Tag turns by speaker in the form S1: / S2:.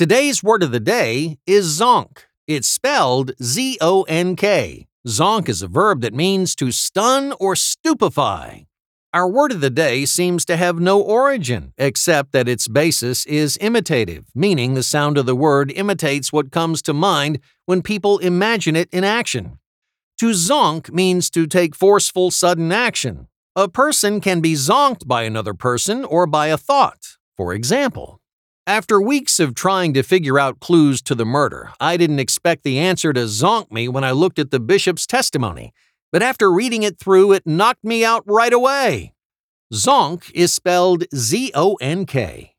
S1: Today's word of the day is zonk. It's spelled Z O N K. Zonk is a verb that means to stun or stupefy. Our word of the day seems to have no origin, except that its basis is imitative, meaning the sound of the word imitates what comes to mind when people imagine it in action. To zonk means to take forceful, sudden action. A person can be zonked by another person or by a thought. For example, after weeks of trying to figure out clues to the murder, I didn't expect the answer to zonk me when I looked at the bishop's testimony but after reading it through, it knocked me out right away. Zonk is spelled Z O N K.